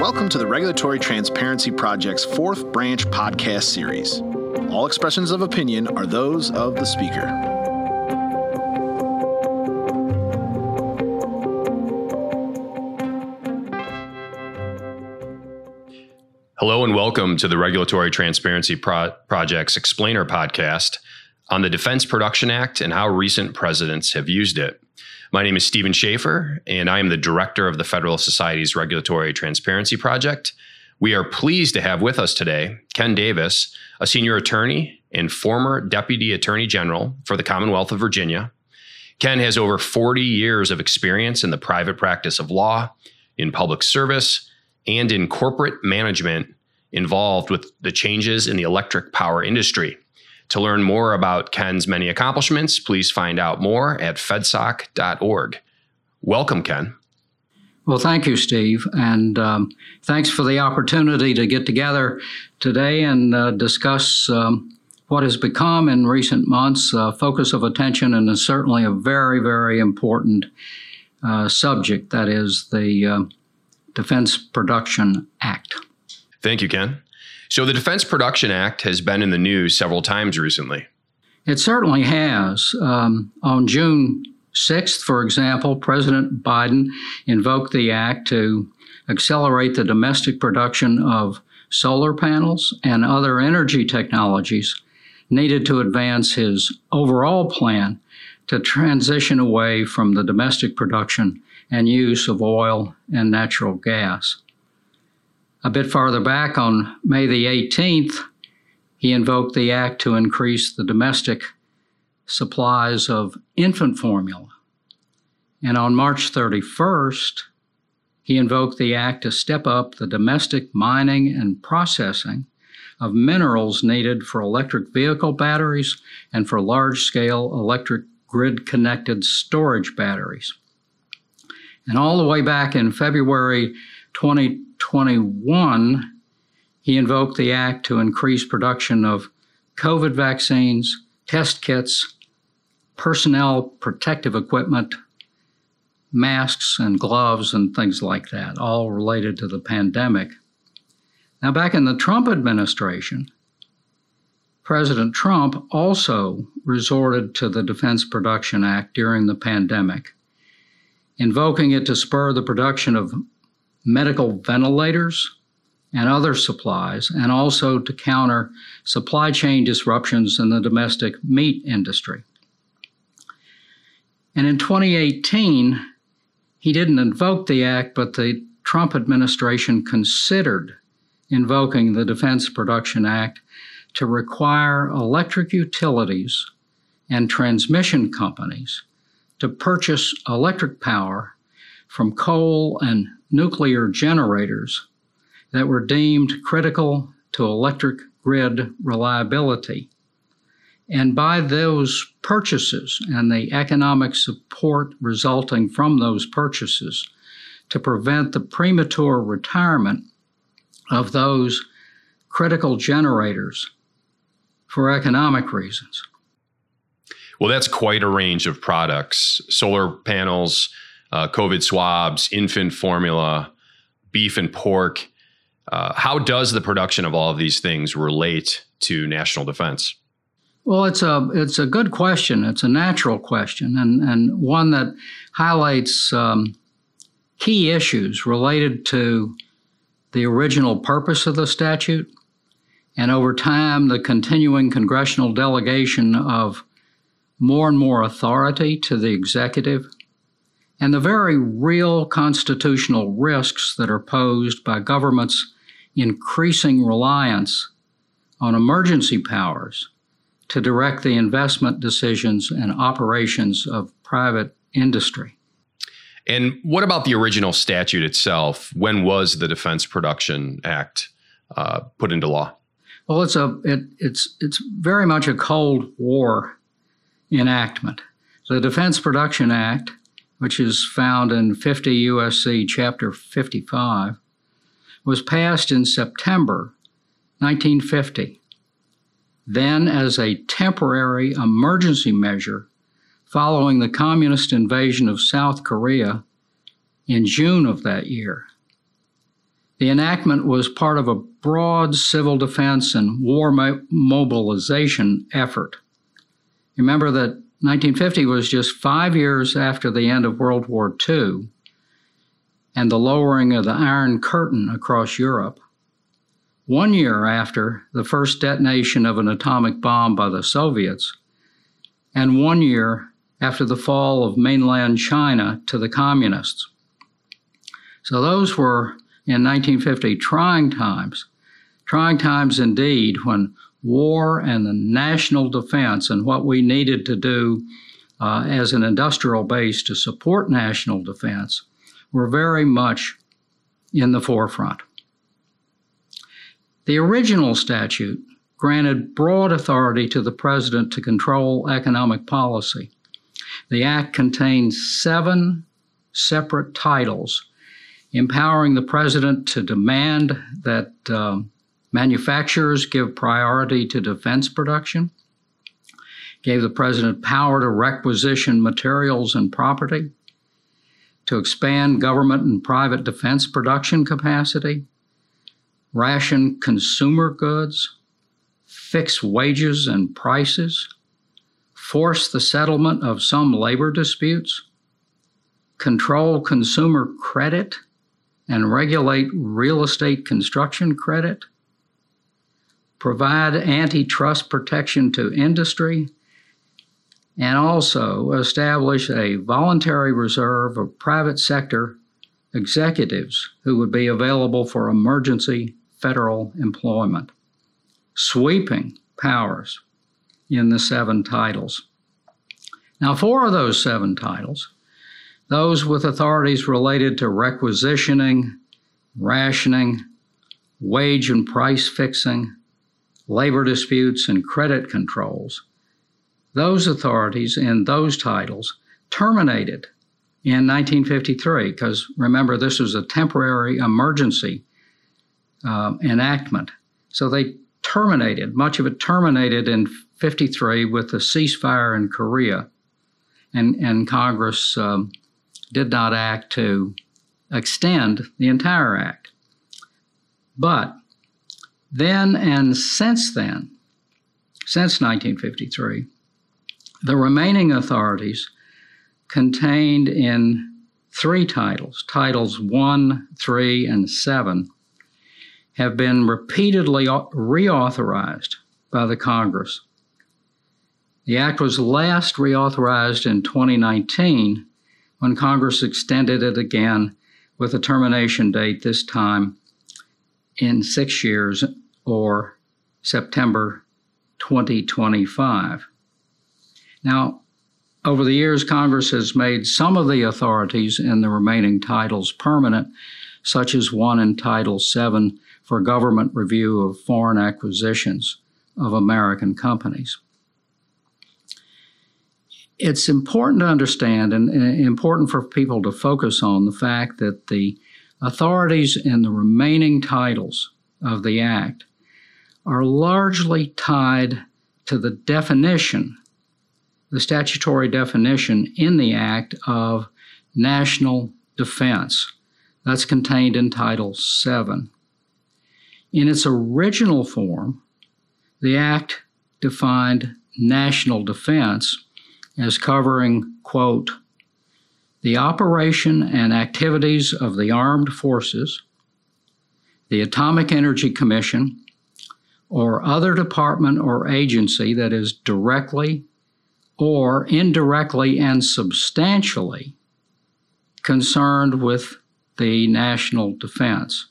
Welcome to the Regulatory Transparency Project's fourth branch podcast series. All expressions of opinion are those of the speaker. Hello and welcome to the Regulatory Transparency Pro- Project's Explainer podcast on the Defense Production Act and how recent presidents have used it. My name is Stephen Schaefer, and I am the director of the Federalist Society's Regulatory Transparency Project. We are pleased to have with us today Ken Davis, a senior attorney and former deputy attorney general for the Commonwealth of Virginia. Ken has over 40 years of experience in the private practice of law, in public service, and in corporate management involved with the changes in the electric power industry. To learn more about Ken's many accomplishments, please find out more at fedsoc.org. Welcome, Ken. Well, thank you, Steve, and um, thanks for the opportunity to get together today and uh, discuss um, what has become in recent months a focus of attention and is certainly a very, very important uh, subject that is the uh, Defense Production Act. Thank you, Ken. So, the Defense Production Act has been in the news several times recently. It certainly has. Um, on June 6th, for example, President Biden invoked the act to accelerate the domestic production of solar panels and other energy technologies needed to advance his overall plan to transition away from the domestic production and use of oil and natural gas. A bit farther back on May the 18th, he invoked the act to increase the domestic supplies of infant formula. And on March 31st, he invoked the act to step up the domestic mining and processing of minerals needed for electric vehicle batteries and for large scale electric grid connected storage batteries. And all the way back in February 2021, he invoked the act to increase production of COVID vaccines, test kits, personnel protective equipment, masks and gloves and things like that, all related to the pandemic. Now, back in the Trump administration, President Trump also resorted to the Defense Production Act during the pandemic, invoking it to spur the production of medical ventilators and other supplies, and also to counter supply chain disruptions in the domestic meat industry. And in 2018, he didn't invoke the act, but the Trump administration considered invoking the Defense Production Act to require electric utilities and transmission companies to purchase electric power from coal and nuclear generators that were deemed critical to electric grid reliability. And by those purchases and the economic support resulting from those purchases to prevent the premature retirement of those critical generators for economic reasons. Well, that's quite a range of products solar panels, uh, COVID swabs, infant formula, beef and pork. Uh, how does the production of all of these things relate to national defense? Well, it's a it's a good question. It's a natural question, and and one that highlights um, key issues related to the original purpose of the statute, and over time the continuing congressional delegation of more and more authority to the executive and the very real constitutional risks that are posed by government's increasing reliance on emergency powers to direct the investment decisions and operations of private industry. And what about the original statute itself? When was the Defense Production Act uh, put into law? Well, it's a it, it's it's very much a Cold War enactment. The Defense Production Act which is found in 50 USC chapter 55, was passed in September 1950, then as a temporary emergency measure following the communist invasion of South Korea in June of that year. The enactment was part of a broad civil defense and war mo- mobilization effort. Remember that 1950 was just five years after the end of World War II and the lowering of the Iron Curtain across Europe. One year after the first detonation of an atomic bomb by the Soviets, and one year after the fall of mainland China to the communists. So those were, in 1950, trying times, trying times indeed, when war and the national defense and what we needed to do uh, as an industrial base to support national defense were very much in the forefront. The original statute granted broad authority to the president to control economic policy. The act contains seven separate titles empowering the president to demand that um, manufacturers give priority to defense production, gave the president power to requisition materials and property, to expand government and private defense production capacity, ration consumer goods, fix wages and prices, force the settlement of some labor disputes, control consumer credit, and regulate real estate construction credit, provide antitrust protection to industry, and also establish a voluntary reserve of private sector executives who would be available for emergency federal employment. Sweeping powers in the seven titles. Now, four of those seven titles, those with authorities related to requisitioning, rationing, wage and price fixing, labor disputes, and credit controls, those authorities in those titles terminated in 1953, because remember, this was a temporary emergency uh, enactment. So they terminated, much of it terminated in 53 with the ceasefire in Korea. And, and Congress um, did not act to extend the entire act. But then and since then, since 1953, the remaining authorities contained in three titles, titles 1, 3, and 7, have been repeatedly reauthorized by the Congress. The act was last reauthorized in 2019 when Congress extended it again with a termination date this time in six years or September 2025. Now, over the years, Congress has made some of the authorities in the remaining titles permanent, such as one in Title VII for government review of foreign acquisitions of American companies. It's important to understand and, and important for people to focus on the fact that the authorities in the remaining titles of the Act are largely tied to the definition the statutory definition in the Act of national defense. That's contained in Title VII. In its original form, the Act defined national defense as covering, quote, the operation and activities of the armed forces, the Atomic Energy Commission, or other department or agency that is directly or indirectly and substantially concerned with the national defense.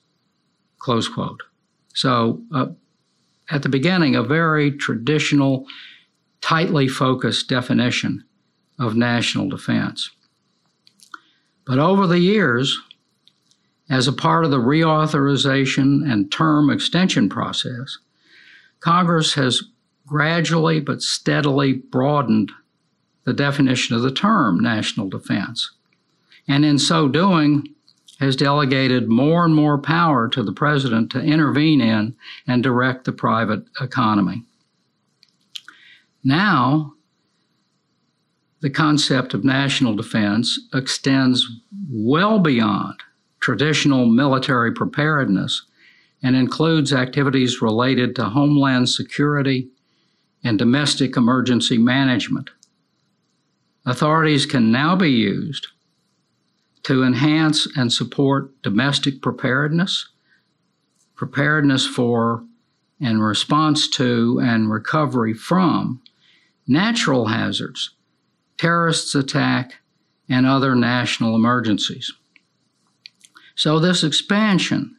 Close quote. So, uh, at the beginning, a very traditional, tightly focused definition of national defense. But over the years, as a part of the reauthorization and term extension process, Congress has gradually but steadily broadened the definition of the term national defense. And in so doing, has delegated more and more power to the president to intervene in and direct the private economy. Now, the concept of national defense extends well beyond traditional military preparedness and includes activities related to homeland security and domestic emergency management. Authorities can now be used to enhance and support domestic preparedness, preparedness for and response to and recovery from natural hazards, terrorists attack, and other national emergencies. So, this expansion,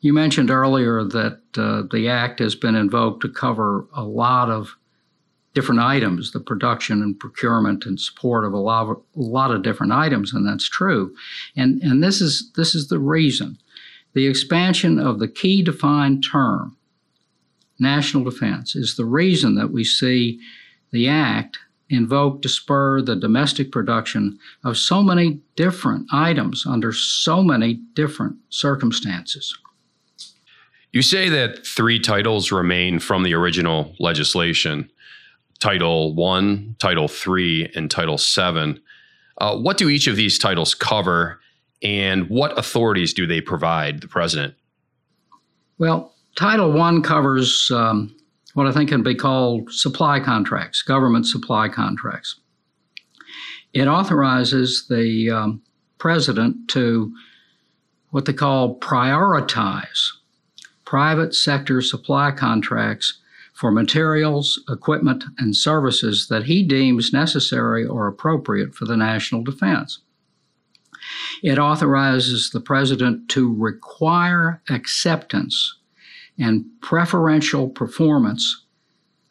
you mentioned earlier that uh, the Act has been invoked to cover a lot of different items, the production and procurement and support of a lot of, a lot of different items, and that's true. And, and this, is, this is the reason. The expansion of the key defined term, national defense, is the reason that we see the Act invoked to spur the domestic production of so many different items under so many different circumstances. You say that three titles remain from the original legislation. Title 1, Title 3, and Title 7. Uh, what do each of these titles cover, and what authorities do they provide the president? Well, Title 1 covers um, what I think can be called supply contracts, government supply contracts. It authorizes the um, president to what they call prioritize private sector supply contracts for materials, equipment, and services that he deems necessary or appropriate for the national defense. It authorizes the president to require acceptance and preferential performance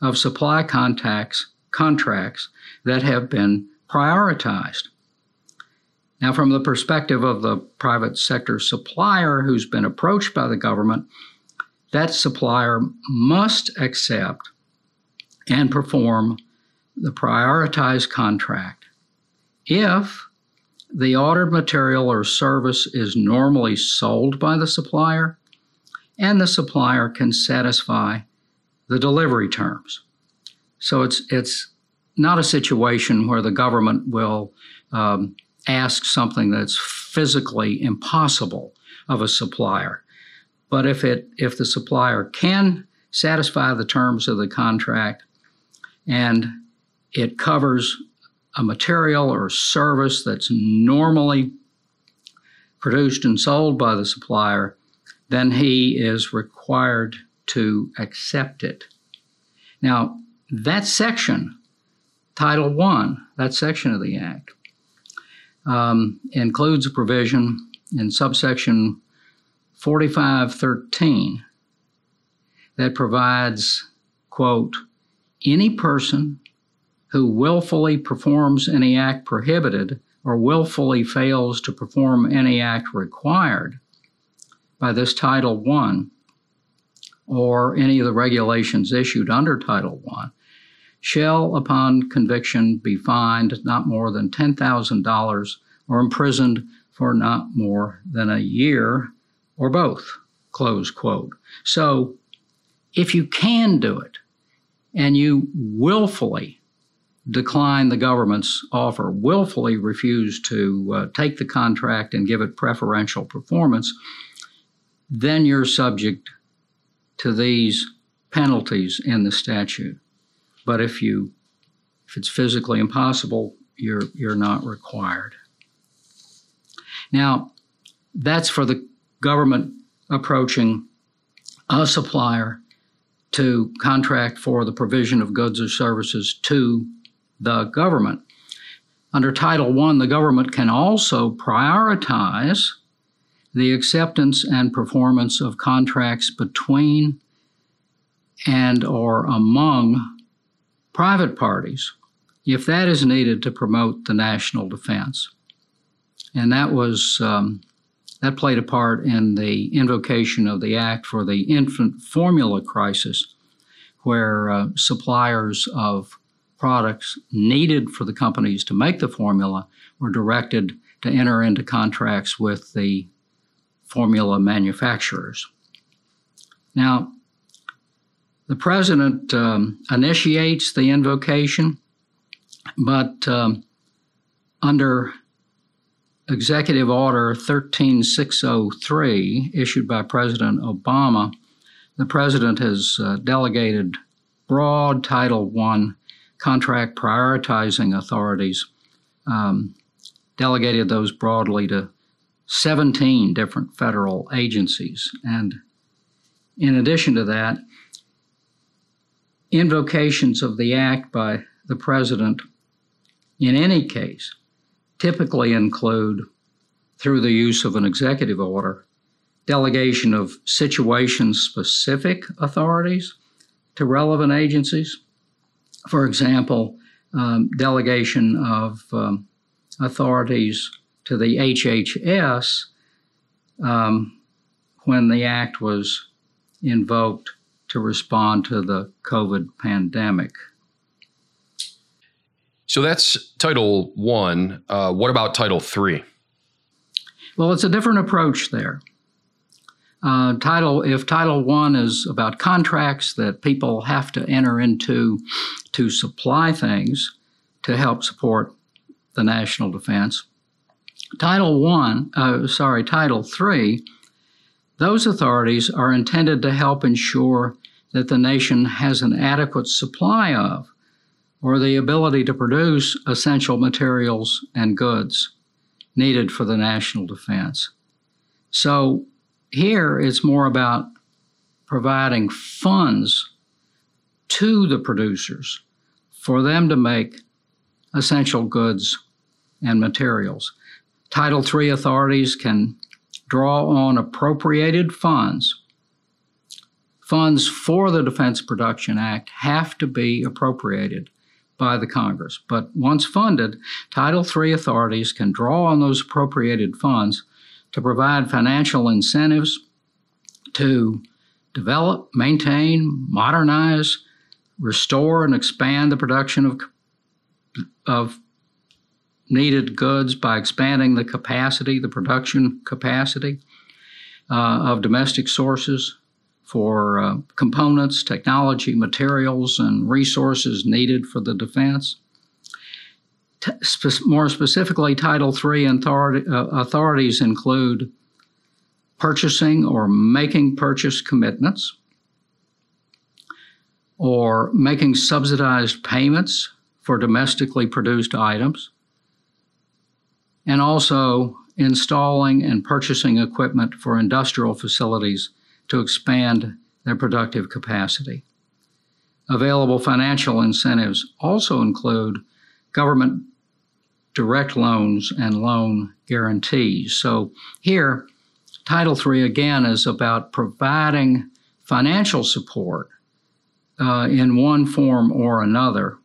of supply contacts, contracts that have been prioritized. Now, from the perspective of the private sector supplier who's been approached by the government, that supplier must accept and perform the prioritized contract if the ordered material or service is normally sold by the supplier and the supplier can satisfy the delivery terms. So it's it's not a situation where the government will um, ask something that's physically impossible of a supplier. But if it if the supplier can satisfy the terms of the contract and it covers a material or service that's normally produced and sold by the supplier, then he is required to accept it. Now, that section, Title 1, that section of the Act, um, includes a provision in subsection 4513 that provides, quote, any person who willfully performs any act prohibited or willfully fails to perform any act required by this Title I or any of the regulations issued under Title I shall, upon conviction, be fined not more than $10,000 or imprisoned for not more than a year or both. Close quote. So, if you can do it and you willfully decline the government's offer, willfully refuse to uh, take the contract and give it preferential performance, then you're subject to these penalties in the statute. But if you if it's physically impossible, you're you're not required. Now, that's for the government approaching a supplier to contract for the provision of goods or services to the government. Under Title I, the government can also prioritize the acceptance and performance of contracts between and or among private parties if that is needed to promote the national defense. And that was um, that played a part in the invocation of the act for the infant formula crisis, where uh, suppliers of products needed for the companies to make the formula were directed to enter into contracts with the formula manufacturers. Now, the president um, initiates the invocation, but um, under Executive Order 13603, issued by President Obama, the President has uh, delegated broad Title I contract prioritizing authorities, um, delegated those broadly to 17 different federal agencies. And in addition to that, invocations of the act by the president in any case typically include, through the use of an executive order, delegation of situation specific authorities to relevant agencies. For example, um, delegation of um, authorities to the HHS um, when the act was invoked to respond to the COVID pandemic. So that's Title One. Uh, what about Title Three? Well, it's a different approach there. Uh, title if Title One is about contracts that people have to enter into to supply things to help support the national defense. Title One, uh, sorry, Title Three, those authorities are intended to help ensure that the nation has an adequate supply of or the ability to produce essential materials and goods needed for the national defense. So here it's more about providing funds to the producers for them to make essential goods and materials. Title III authorities can draw on appropriated funds. Funds for the Defense Production Act have to be appropriated by the Congress. But once funded, Title III authorities can draw on those appropriated funds to provide financial incentives to develop, maintain, modernize, restore, and expand the production of, of needed goods by expanding the capacity, the production capacity uh, of domestic sources for uh, components, technology, materials, and resources needed for the defense. T- more specifically, Title III authority, uh, authorities include purchasing or making purchase commitments, or making subsidized payments for domestically produced items, and also installing and purchasing equipment for industrial facilities to expand their productive capacity. Available financial incentives also include government direct loans and loan guarantees. So here, Title III again is about providing financial support uh, in one form or another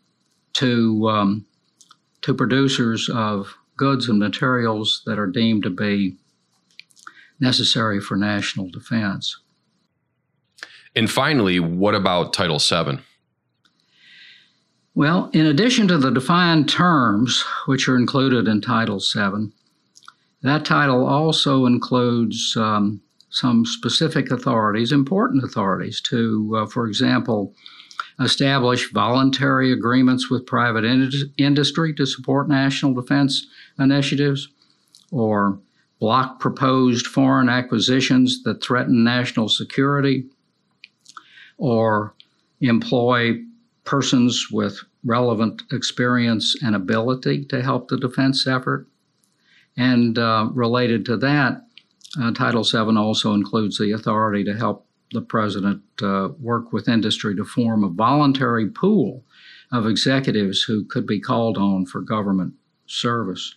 to um, to producers of goods and materials that are deemed to be necessary for national defense. And finally, what about Title VII? Well, in addition to the defined terms which are included in Title VII, that title also includes um, some specific authorities, important authorities, to, uh, for example, establish voluntary agreements with private in- industry to support national defense initiatives, or block proposed foreign acquisitions that threaten national security, or employ persons with relevant experience and ability to help the defense effort. And uh, related to that, uh, Title VII also includes the authority to help the president uh, work with industry to form a voluntary pool of executives who could be called on for government service.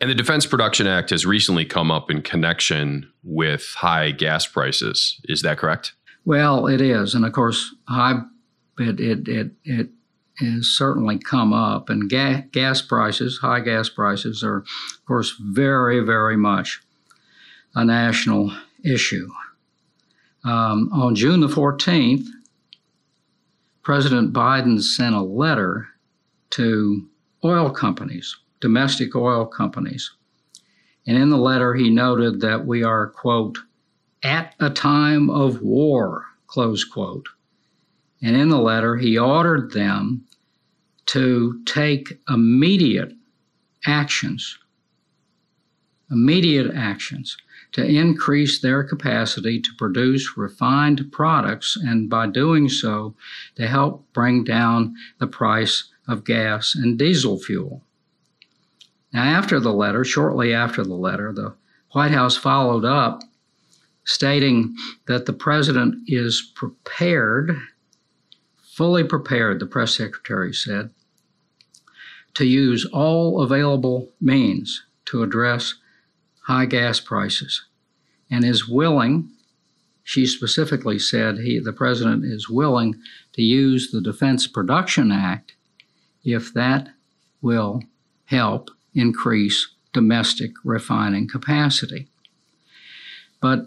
And the Defense Production Act has recently come up in connection with high gas prices. Is that correct? Well, it is, and of course, high it it it, it has certainly come up, and ga- gas prices, high gas prices, are of course very very much a national issue. Um, on June the 14th, President Biden sent a letter to oil companies domestic oil companies. And in the letter, he noted that we are, quote, at a time of war, close quote. And in the letter, he ordered them to take immediate actions, immediate actions to increase their capacity to produce refined products, and by doing so, to help bring down the price of gas and diesel fuel. Now, after the letter, shortly after the letter, the White House followed up stating that the president is prepared, fully prepared, the press secretary said, to use all available means to address high gas prices and is willing, she specifically said he, the president is willing to use the Defense Production Act if that will help increase domestic refining capacity. But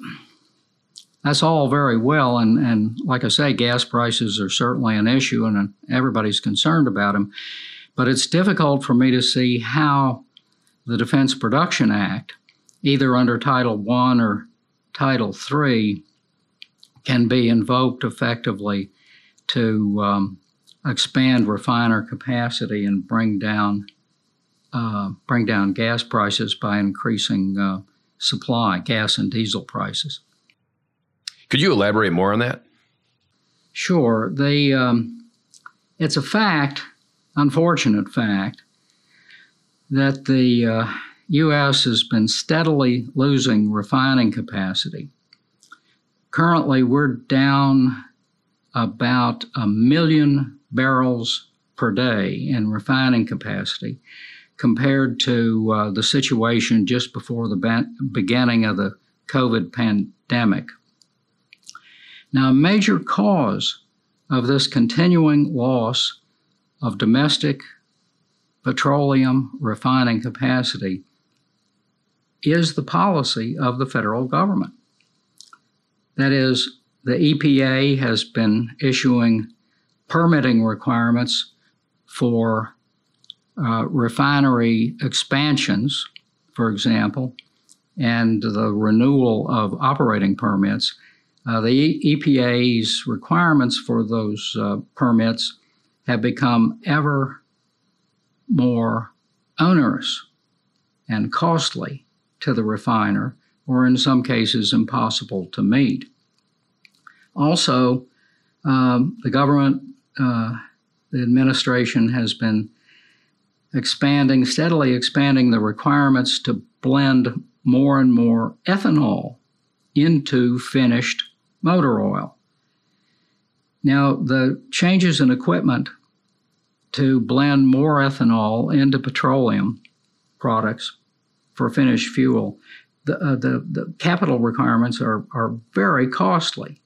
that's all very well, and, and like I say, gas prices are certainly an issue, and everybody's concerned about them. But it's difficult for me to see how the Defense Production Act, either under Title I or Title III, can be invoked effectively to um, expand refiner capacity and bring down uh, bring down gas prices by increasing uh, supply, gas and diesel prices. Could you elaborate more on that? Sure. The um, it's a fact, unfortunate fact, that the uh, U.S. has been steadily losing refining capacity. Currently, we're down about a million barrels per day in refining capacity compared to uh, the situation just before the beginning of the COVID pandemic. Now, a major cause of this continuing loss of domestic petroleum refining capacity is the policy of the federal government. That is, the EPA has been issuing permitting requirements for uh, refinery expansions, for example, and the renewal of operating permits. Uh, the EPA's requirements for those uh, permits have become ever more onerous and costly to the refiner, or in some cases, impossible to meet. Also, um, the government, uh, the administration has been expanding, steadily expanding the requirements to blend more and more ethanol into finished motor oil. Now, the changes in equipment to blend more ethanol into petroleum products for finished fuel, the, uh, the, the capital requirements are, are very costly.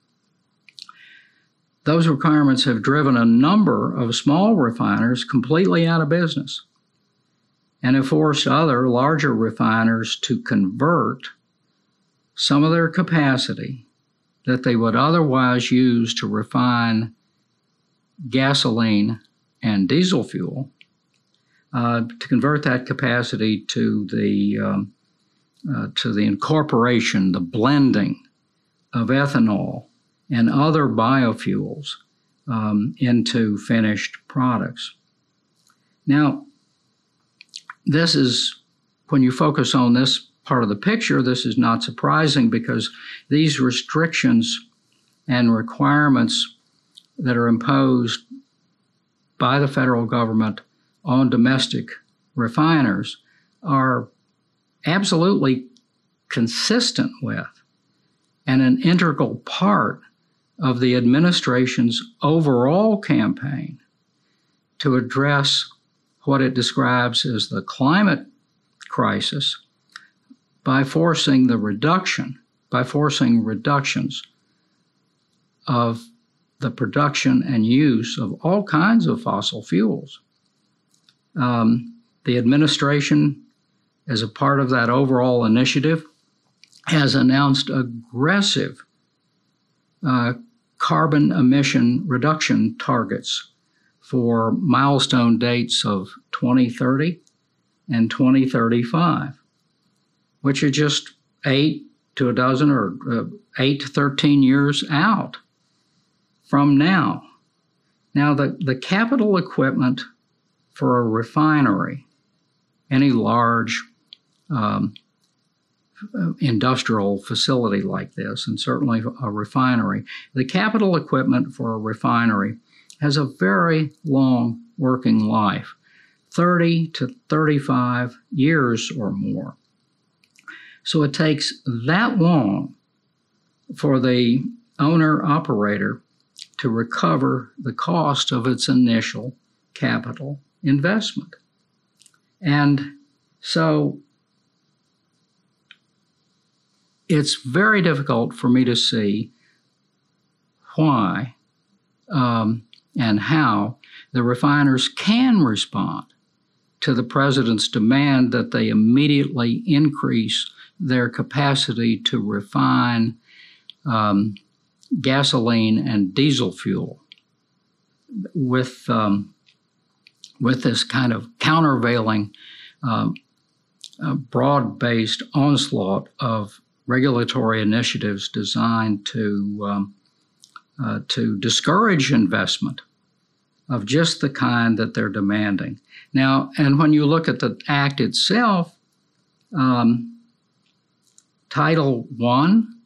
Those requirements have driven a number of small refiners completely out of business and have forced other larger refiners to convert some of their capacity that they would otherwise use to refine gasoline and diesel fuel uh, to convert that capacity to the um, uh, to the incorporation, the blending of ethanol and other biofuels um, into finished products. Now, this is when you focus on this part of the picture, this is not surprising because these restrictions and requirements that are imposed by the federal government on domestic refiners are absolutely consistent with and an integral part of the administration's overall campaign to address what it describes as the climate crisis by forcing the reduction, by forcing reductions of the production and use of all kinds of fossil fuels. Um, the administration, as a part of that overall initiative, has announced aggressive uh, carbon emission reduction targets for milestone dates of 2030 and 2035, which are just eight to a dozen or uh, eight to 13 years out from now. Now, the, the capital equipment for a refinery any large um, industrial facility like this, and certainly a refinery. The capital equipment for a refinery has a very long working life 30 to 35 years or more. So it takes that long for the owner operator to recover the cost of its initial capital investment. And so it's very difficult for me to see why um, and how the refiners can respond to the president's demand that they immediately increase their capacity to refine um, gasoline and diesel fuel with um, with this kind of countervailing, um, uh, broad-based onslaught of regulatory initiatives designed to um, uh, to discourage investment of just the kind that they're demanding. Now, and when you look at the act itself, um, Title One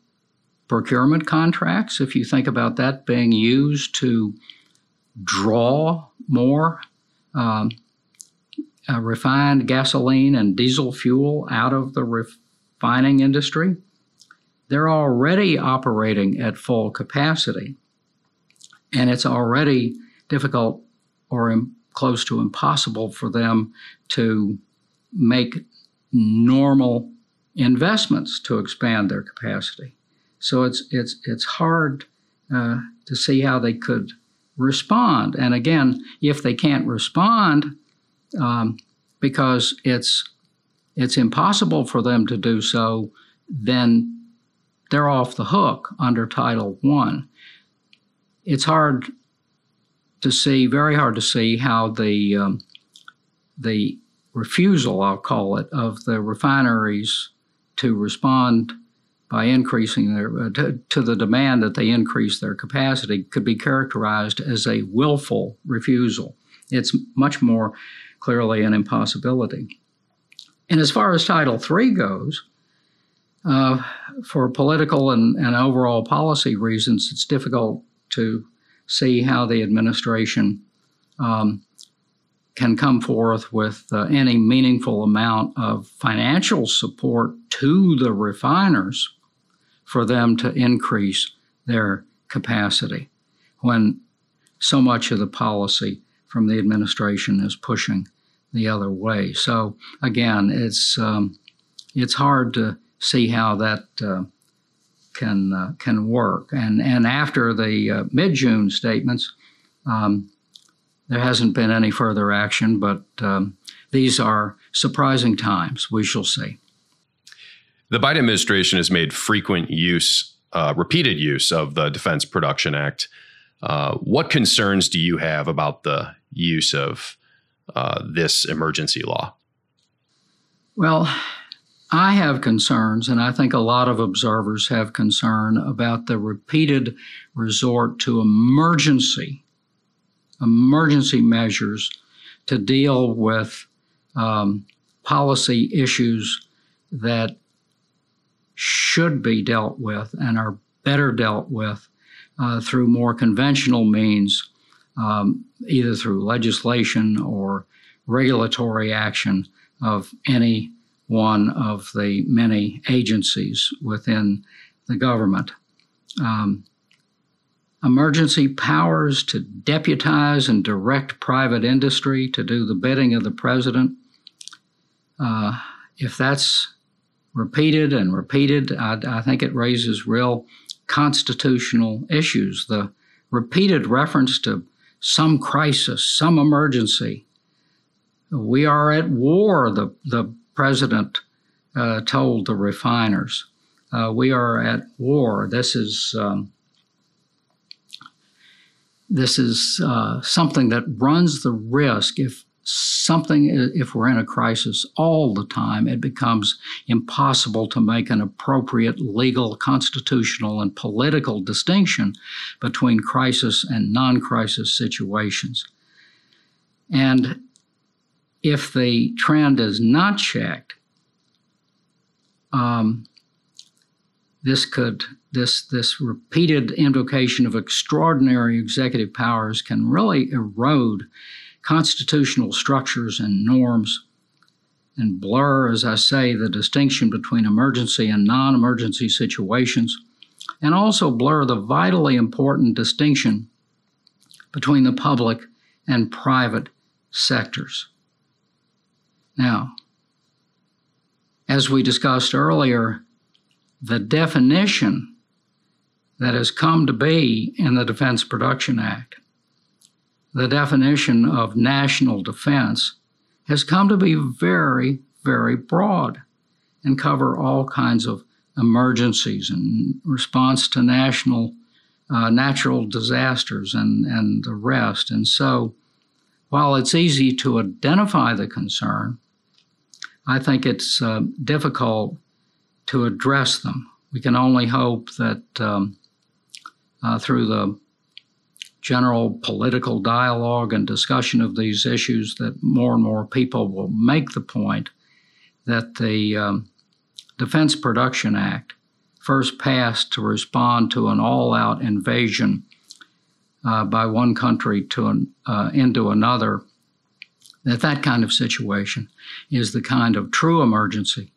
procurement contracts, if you think about that being used to draw more um, uh, refined gasoline and diesel fuel out of the refining industry, they're already operating at full capacity. And it's already difficult or Im- close to impossible for them to make normal investments to expand their capacity. So it's it's it's hard uh, to see how they could respond. And again, if they can't respond um, because it's it's impossible for them to do so, then they're off the hook under Title One. It's hard to see, very hard to see how the um, the refusal, I'll call it, of the refineries to respond by increasing their uh, to, to, the demand that they increase their capacity could be characterized as a willful refusal. It's much more clearly an impossibility. And as far as Title III goes, uh, for political and, and overall policy reasons, it's difficult to see how the administration um, can come forth with uh, any meaningful amount of financial support to the refiners for them to increase their capacity when so much of the policy from the administration is pushing the other way. So again, it's um, it's hard to see how that uh, can uh, can work. And and after the uh, mid June statements, um, there hasn't been any further action. But um, these are surprising times. We shall see. The Biden administration has made frequent use, uh, repeated use of the Defense Production Act. Uh, what concerns do you have about the use of uh, this emergency law? Well, I have concerns, and I think a lot of observers have concern about the repeated resort to emergency, emergency measures to deal with um, policy issues that should be dealt with and are better dealt with uh, through more conventional means, um, either through legislation or regulatory action of any one of the many agencies within the government. Um, emergency powers to deputize and direct private industry to do the bidding of the president. Uh, if that's repeated and repeated, I, I think it raises real constitutional issues. The repeated reference to some crisis, some emergency. We are at war, the, the president uh, told the refiners. Uh, we are at war. This is um, this is uh, something that runs the risk if something, if we're in a crisis all the time, it becomes impossible to make an appropriate legal, constitutional, and political distinction between crisis and non crisis situations. And if the trend is not checked, um, this could this this repeated invocation of extraordinary executive powers can really erode constitutional structures and norms and blur, as I say, the distinction between emergency and non emergency situations, and also blur the vitally important distinction between the public and private sectors. Now, as we discussed earlier, the definition that has come to be in the Defense Production Act, the definition of national defense, has come to be very, very broad and cover all kinds of emergencies and response to national uh, natural disasters and, and the rest. And so, while it's easy to identify the concern, I think it's uh, difficult to address them. We can only hope that um, uh, through the general political dialogue and discussion of these issues that more and more people will make the point that the um, Defense Production Act, first passed to respond to an all out invasion uh, by one country to an, uh, into another, that that kind of situation is the kind of true emergency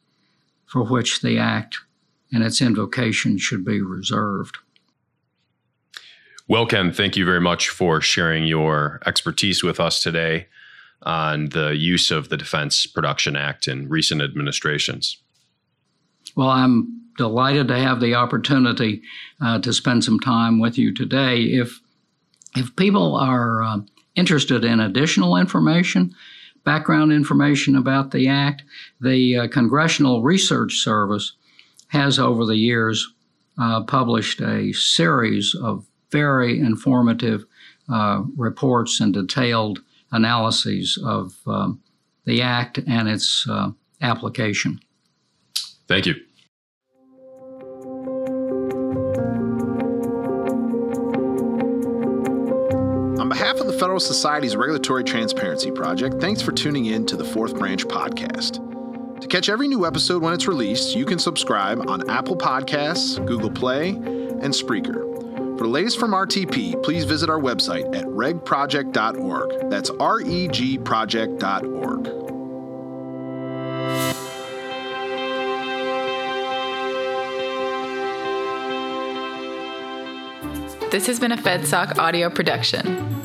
for which the act and its invocation should be reserved. Well, Ken, thank you very much for sharing your expertise with us today on the use of the Defense Production Act in recent administrations. Well, I'm delighted to have the opportunity uh, to spend some time with you today. If if people are uh, interested in additional information, background information about the act, the uh, Congressional Research Service has over the years uh, published a series of very informative uh, reports and detailed analyses of um, the Act and its uh, application. Thank you. Federalist Society's Regulatory Transparency Project, thanks for tuning in to the Fourth Branch podcast. To catch every new episode when it's released, you can subscribe on Apple Podcasts, Google Play, and Spreaker. For the latest from RTP, please visit our website at regproject.org. That's R E G project.org. This has been a FedSoc audio production.